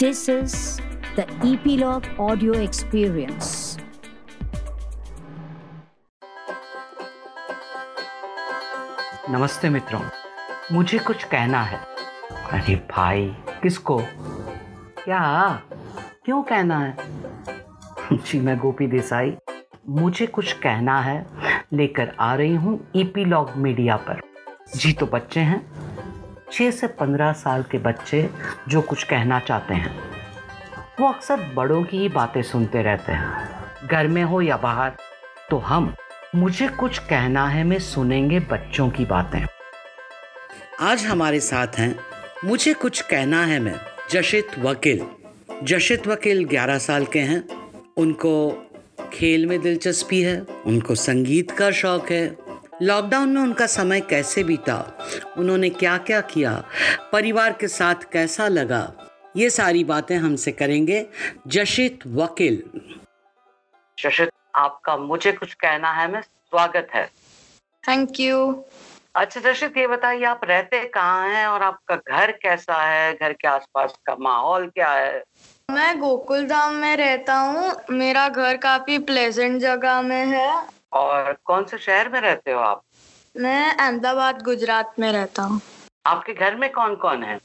This is the Epilogue Audio Experience. नमस्ते मित्रों, मुझे कुछ कहना है। अरे भाई, किसको? क्या? क्यों कहना है? जी, मैं गोपी देसाई। मुझे कुछ कहना है, लेकर आ रही हूँ ईपीलॉग मीडिया पर। जी तो बच्चे हैं छः से पंद्रह साल के बच्चे जो कुछ कहना चाहते हैं। वो अक्सर बड़ों की ही बातें सुनते रहते हैं। घर में हो या बाहर तो हम मुझे कुछ कहना है, में सुनेंगे बच्चों की बातें। आज हमारे साथ हैं, मुझे कुछ कहना है मैं। जशित वकील। जशित वकील 11 साल के हैं। उनको खेल में दिलचस्पी है, उनको संगीत का शौक है लॉकडाउन में उनका समय कैसे बीता? उन्होंने क्या क्या? किया परिवार के साथ कैसा लगा? ये सारी बातें हमसे करेंगे जशित वकील। जशित आपका मुझे कुछ कहना है मैं स्वागत है। थैंक यू अच्छा जशित ये बताइए आप रहते कहाँ हैं और आपका घर कैसा है? घर के आसपास का माहौल क्या है? मैं गोकुल धाम में रहता हूँ। मेरा घर काफ़ी प्लेजेंट जगह में है। और कौन से शहर में रहते हो आप? मैं अहमदाबाद गुजरात में रहता हूँ। आपके घर में कौन कौन है?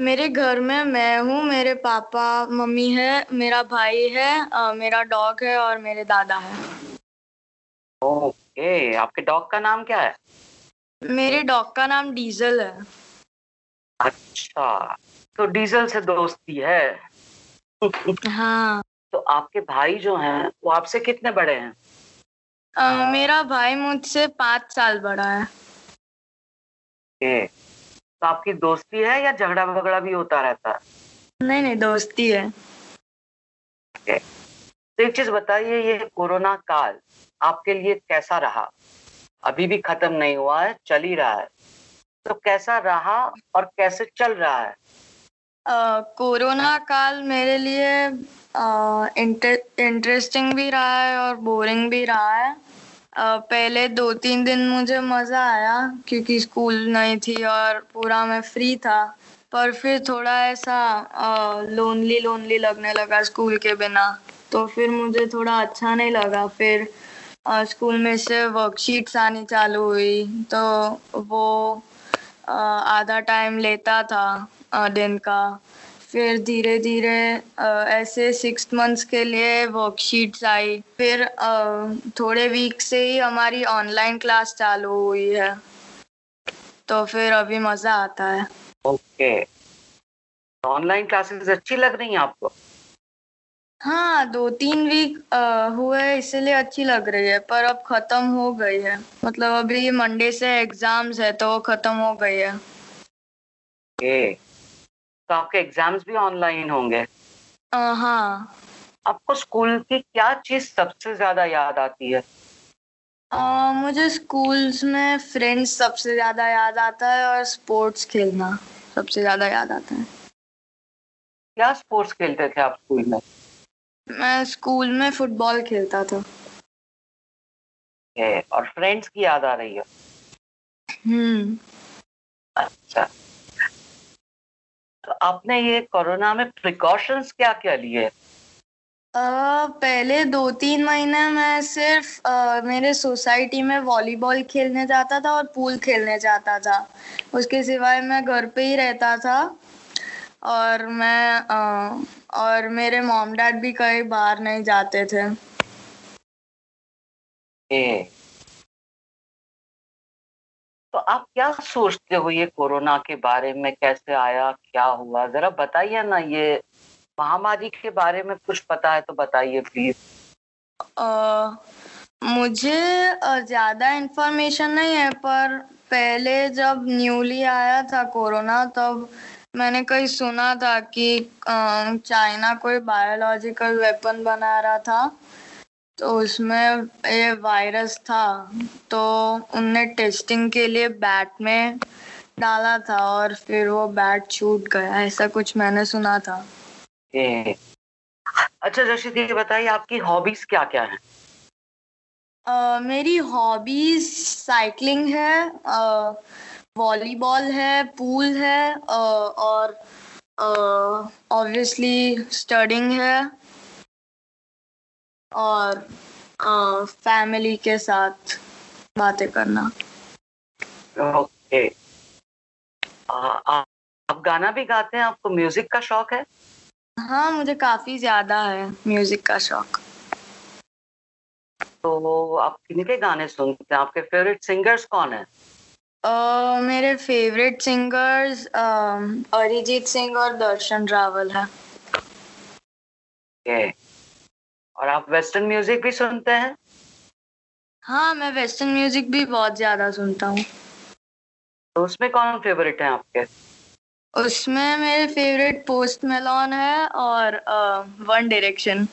मेरे घर में मैं हूँ मेरे पापा मम्मी है मेरा भाई है अ, मेरा डॉग है और मेरे दादा है। ओके आपके डॉग का नाम क्या है? मेरे डॉग का नाम डीजल है। अच्छा तो डीजल से दोस्ती है। हाँ। तो आपके भाई जो हैं वो आपसे कितने बड़े हैं? मेरा भाई मुझसे पाँच साल बड़ा है। ओके। तो आपकी दोस्ती है या झगड़ा वगड़ा भी होता रहता है? नहीं नहीं दोस्ती है। तो एक चीज़ बताइए ये कोरोना काल आपके लिए कैसा रहा? अभी भी खत्म नहीं हुआ है चल ही रहा है। तो कैसा रहा और कैसे चल रहा है? कोरोना काल मेरे लिए इंटरेस्टिंग भी रहा है और बोरिंग भी रहा है। पहले दो तीन दिन मुझे मज़ा आया क्योंकि स्कूल नहीं थी और पूरा मैं फ्री था। पर फिर थोड़ा ऐसा लोनली लोनली लगने लगा स्कूल के बिना। तो फिर मुझे थोड़ा अच्छा नहीं लगा। फिर स्कूल में से वर्कशीट्स आनी चालू हुई। तो वो आधा टाइम लेता था दिन का। फिर धीरे धीरे ऐसे सिक्स मंथ्स के लिए वर्कशीट्स आई। फिर थोड़े वीक से ही हमारी ऑनलाइन क्लास चालू हुई है। तो फिर अभी मज़ा आता है। ओके ऑनलाइन क्लासेस अच्छी लग रही हैं आपको? हाँ दो तीन वीक हुए इसलिए अच्छी लग रही है पर अब खत्म हो गई है। मतलब अभी मंडे से एग्ज़ाम्स है तो वो खत्म हो गई है। ओके तो आपके एग्ज़ाम्स भी ऑनलाइन होंगे? हाँ। आपको स्कूल की क्या चीज़ सबसे ज़्यादा याद आती है? अ, मुझे स्कूल्स में फ्रेंड्स सबसे ज़्यादा याद आता है और स्पोर्ट्स खेलना सबसे ज़्यादा याद आता है। क्या स्पोर्ट्स खेलते थे आप स्कूल में? मैं स्कूल में फुटबॉल खेलता था। और फ्रेंड्स की याद आ रही है? हम्म। अच्छा। तो आपने ये कोरोना में प्रिकॉशंस क्या क्या लिए? पहले दो तीन महीने मैं सिर्फ़ अ, मेरे सोसाइटी में वॉलीबॉल खेलने जाता था और पूल खेलने जाता था। उसके सिवाय मैं घर पे ही रहता था। और मैं अ, और मेरे मॉम डैड भी कहीं बाहर नहीं जाते थे। ओके। तो आप क्या सोचते हो ये कोरोना के बारे में? कैसे आया? क्या हुआ? जरा बताइए ना, ये महामारी के बारे में कुछ पता है तो बताइए प्लीज़। मुझे ज़्यादा इंफॉर्मेशन नहीं है, पर पहले जब न्यूली आया था कोरोना, तब मैंने कहीं सुना था कि चाइना कोई बायोलॉजिकल वेपन बना रहा था। तो उसमें ये वायरस था तो उनने टेस्टिंग के लिए बैट में डाला था और फिर वो बैट छूट गया ऐसा कुछ मैंने सुना था ओके। अच्छा जशित ये बताइए आपकी हॉबीज क्या क्या है अ, मेरी हॉबीज साइकिलिंग है वॉलीबॉल है पूल है अ, और ऑब्वियसली स्टडिंग है और फैमिली के साथ बातें करना। ओके आप गाना भी गाते हैं? आपको म्यूज़िक का शौक है? हाँ मुझे काफ़ी ज़्यादा है म्यूज़िक का शौक। तो आप किनके गाने सुनते हैं? आपके फेवरेट सिंगर्स कौन है? uh, मेरे फेवरेट सिंगर्स अरिजीत सिंह और दर्शन रावल है। Okay. और आप वेस्टर्न म्यूज़िक भी सुनते हैं? हाँ मैं वेस्टर्न म्यूज़िक भी बहुत ज़्यादा सुनता हूँ। तो उसमें कौन फेवरेट है आपके? उसमें मेरे फेवरेट पोस्ट मेलॉन है और वन डायरेक्शन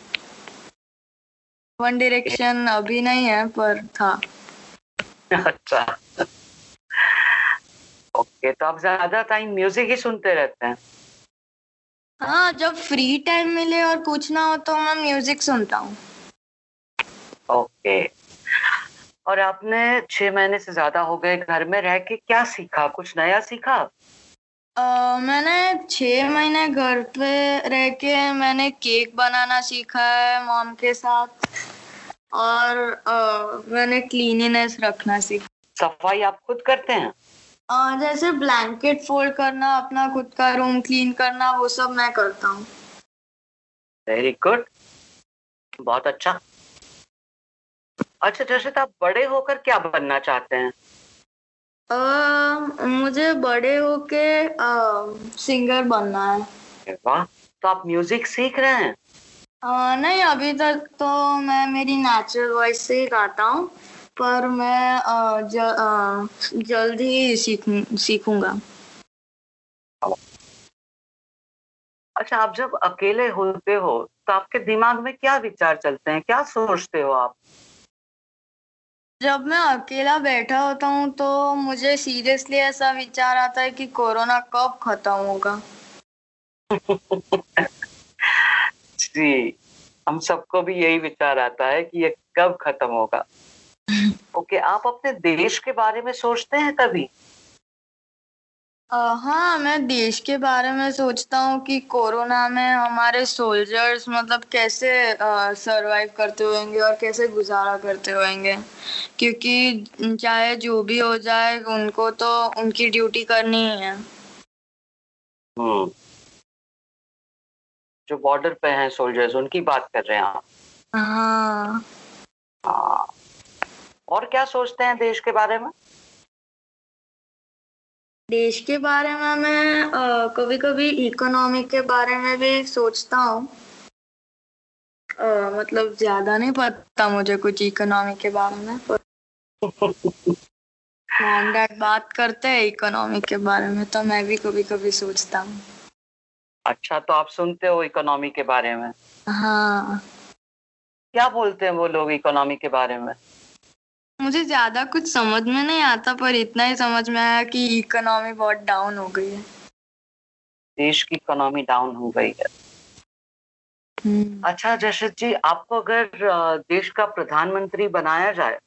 वन डायरेक्शन अभी नहीं है पर था। अच्छा। ओके तो आप ज़्यादा टाइम म्यूज़िक ही सुनते रहते हैं। हाँ जब फ्री टाइम मिले और कुछ ना हो तो मैं म्यूज़िक सुनता हूँ। ओके और आपने छह महीने से ज़्यादा हो गए घर में रह के क्या सीखा? कुछ नया सीखा? Uh, मैंने छह महीने घर पे रह के मैंने केक बनाना सीखा है मॉम के साथ और uh, मैंने क्लीनिनेस रखना सीखा। सफ़ाई आप खुद करते हैं? Uh, जैसे ब्लैंकेट फोल्ड करना अपना खुद का रूम क्लीन करना वो सब मैं करता हूँ। वेरी गुड बहुत अच्छा। अच्छा जैसे आप बड़े होकर क्या बनना चाहते हैं? uh, मुझे बड़े होके सिंगर बनना है। वाह तो आप म्यूज़िक सीख रहे हैं? uh, नहीं अभी तक तो मैं मेरी नेचुरल वॉइस से ही गाता हूँ। पर मैं ज, जल्द ही सीख सीखूँगा। अच्छा आप जब अकेले होते हो तो आपके दिमाग में क्या विचार चलते हैं? क्या सोचते हो आप? जब मैं अकेला बैठा होता हूँ तो मुझे सीरियसली ऐसा विचार आता है कि कोरोना कब खत्म होगा। जी हम सबको भी यही विचार आता है कि ये कब खत्म होगा। ओके आप अपने देश के बारे में सोचते हैं कभी Uh, हाँ मैं देश के बारे में सोचता हूँ कि कोरोना में हमारे सोल्जर्स मतलब कैसे सरवाइव uh, करते होंगे और कैसे गुजारा करते होंगे। क्योंकि चाहे जो भी हो जाए उनको तो उनकी ड्यूटी करनी ही है। हम्म। जो बॉर्डर पे हैं सोल्जर्स उनकी बात कर रहे हैं आप? हाँ। हाँ। और क्या सोचते हैं देश के बारे में? देश के बारे में मैं कभी कभी इकोनॉमी के बारे में भी सोचता हूँ। मतलब ज़्यादा नहीं पता मुझे कुछ इकोनॉमी के बारे में। मॉम डैड बात करते हैं इकोनॉमी के बारे में तो मैं भी कभी कभी सोचता हूँ। अच्छा तो आप सुनते हो इकोनॉमी के बारे में? हाँ। क्या बोलते हैं वो लोग इकोनॉमी के बारे में? मुझे ज़्यादा कुछ समझ में नहीं आता पर इतना ही समझ में आया कि इकोनॉमी बहुत डाउन हो गई है। देश की इकोनॉमी डाउन हो गई है। अच्छा जैसे जी आपको अगर देश का प्रधानमंत्री बनाया जाए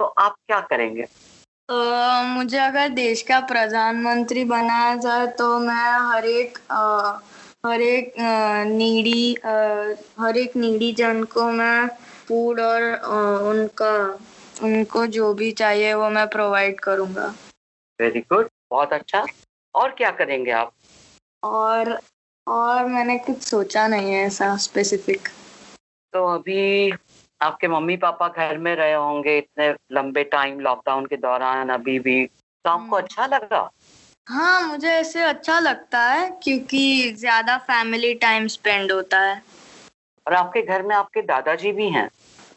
तो आप क्या करेंगे? uh, मुझे अगर देश का प्रधानमंत्री बनाया जाए तो मैं हर एक हर एक नीडी हर एक नीडी जन को मैं फ़ूड और उनका उनको जो भी चाहिए वो मैं प्रोवाइड करूँगा। वेरी गुड बहुत अच्छा। और क्या करेंगे आप? और और मैंने कुछ सोचा नहीं है ऐसा स्पेसिफिक तो अभी आपके मम्मी पापा घर में रहे होंगे इतने लंबे टाइम लॉकडाउन के दौरान अभी भी। तो आपको अच्छा लगा? हाँ मुझे ऐसे अच्छा लगता है क्योंकि ज़्यादा फैमिली टाइम स्पेंड होता है। और आपके घर में आपके दादाजी भी हैं?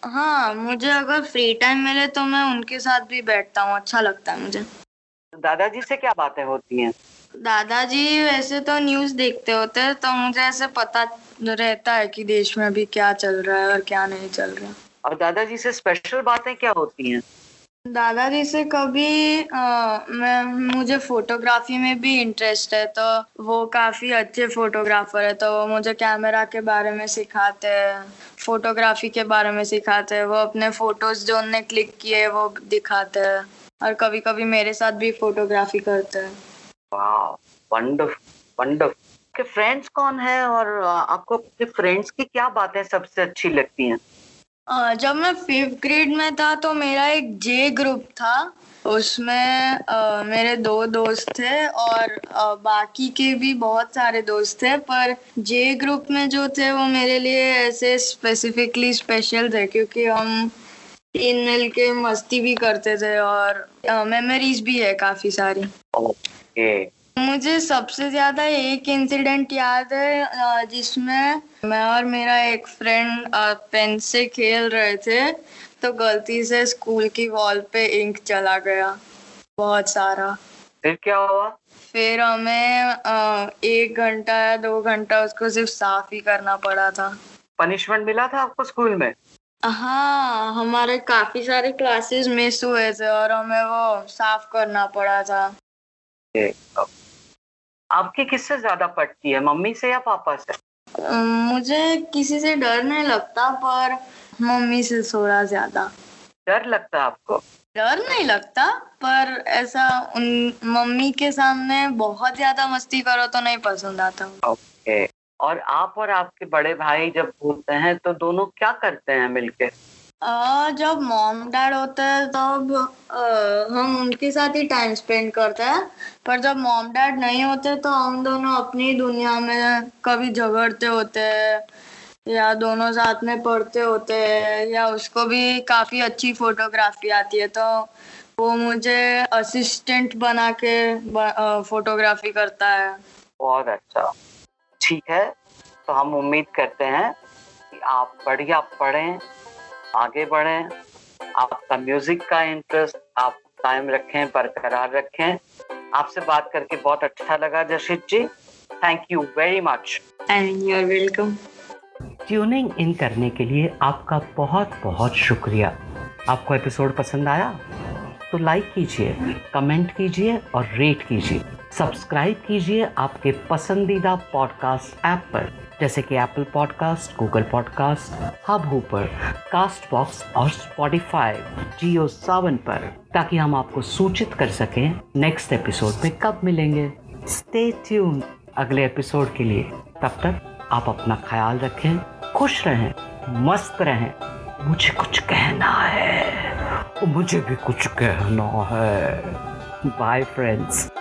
हाँ मुझे अगर फ्री टाइम मिले तो मैं उनके साथ भी बैठता हूँ अच्छा लगता है मुझे। दादाजी से क्या बातें होती हैं? दादाजी वैसे तो न्यूज़ देखते होते हैं तो मुझे ऐसे पता रहता है कि देश में अभी क्या चल रहा है और क्या नहीं चल रहा। और दादाजी से स्पेशल बातें क्या होती हैं? दादाजी से कभी आ, मैं मुझे फोटोग्राफी में भी इंटरेस्ट है तो वो काफ़ी अच्छे फोटोग्राफर है तो वो मुझे कैमरा के बारे में सिखाते हैं फोटोग्राफी के बारे में सिखाते हैं वो अपने फ़ोटोज़ जो उनने क्लिक किए वो दिखाते हैं और कभी कभी मेरे साथ भी फोटोग्राफी करते हैं। फ्रेंड्स कौन है और आपको अपने फ्रेंड्स की क्या बातें सबसे अच्छी लगती हैं? जब मैं फिफ्थ ग्रेड में था तो मेरा एक जे ग्रुप था। उसमें अ, मेरे दो दोस्त थे और अ, बाकी के भी बहुत सारे दोस्त थे पर जे ग्रुप में जो थे वो मेरे लिए ऐसे स्पेसिफिकली स्पेशल थे क्योंकि हम तीन मिल के मस्ती भी करते थे और मेमोरीज भी है काफ़ी सारी। ओके मुझे सबसे ज़्यादा एक इंसिडेंट याद है जिसमें मैं और मेरा एक फ्रेंड पेन से खेल रहे थे तो गलती से स्कूल की वॉल पे इंक चला गया बहुत सारा। फिर क्या हुआ? फिर हमें एक घंटा या दो घंटा उसको सिर्फ़ साफ़ ही करना पड़ा था। पनिशमेंट मिला था आपको स्कूल में? हाँ हमारे काफ़ी सारे क्लासेस मिस हुए थे और हमें वो साफ़ करना पड़ा था। आपकी किससे ज़्यादा पटती है मम्मी से या पापा से? मुझे किसी से डर नहीं लगता पर मम्मी से थोड़ा ज़्यादा। डर लगता है आपको? डर नहीं लगता पर ऐसा उन मम्मी के सामने बहुत ज़्यादा मस्ती करो तो नहीं पसंद आता ओके। और आप और आपके बड़े भाई जब होते हैं तो दोनों क्या करते हैं मिलके? जब मॉम डैड होते हैं, तब हम उनके साथ ही टाइम स्पेंड करते हैं। पर जब मॉम डैड नहीं होते तो हम दोनों अपनी दुनिया में कभी झगड़ते होते हैं, या दोनों साथ में पढ़ते होते हैं, या उसको भी काफ़ी अच्छी फोटोग्राफी आती है तो वो मुझे असिस्टेंट बना के फोटोग्राफी करता है। बहुत अच्छा। ठीक है तो हम उम्मीद करते हैं कि आप बढ़िया पढ़ें आगे बढ़े आपका म्यूज़िक का इंटरेस्ट आप कायम रखें बरकरार रखें। आपसे बात करके बहुत अच्छा लगा Jashit ji. Thank you very much and you are welcome tuning in करने के लिए आपका बहुत बहुत शुक्रिया। आपको एपिसोड पसंद आया? तो लाइक कीजिए कमेंट कीजिए और रेट कीजिए। सब्सक्राइब कीजिए आपके पसंदीदा पॉडकास्ट ऐप पर। जैसे कि Apple podcast Google podcast Hubhopper Castbox और स्पॉटिफाई जियो सावन पर, ताकि हम आपको सूचित कर सकें नेक्स्ट एपिसोड में कब मिलेंगे। स्टे ट्यून अगले एपिसोड के लिए। तब तक आप अपना ख्याल रखें, खुश रहें, मस्त रहें। मुझे कुछ कहना है। मुझे भी कुछ कहना है। Bye friends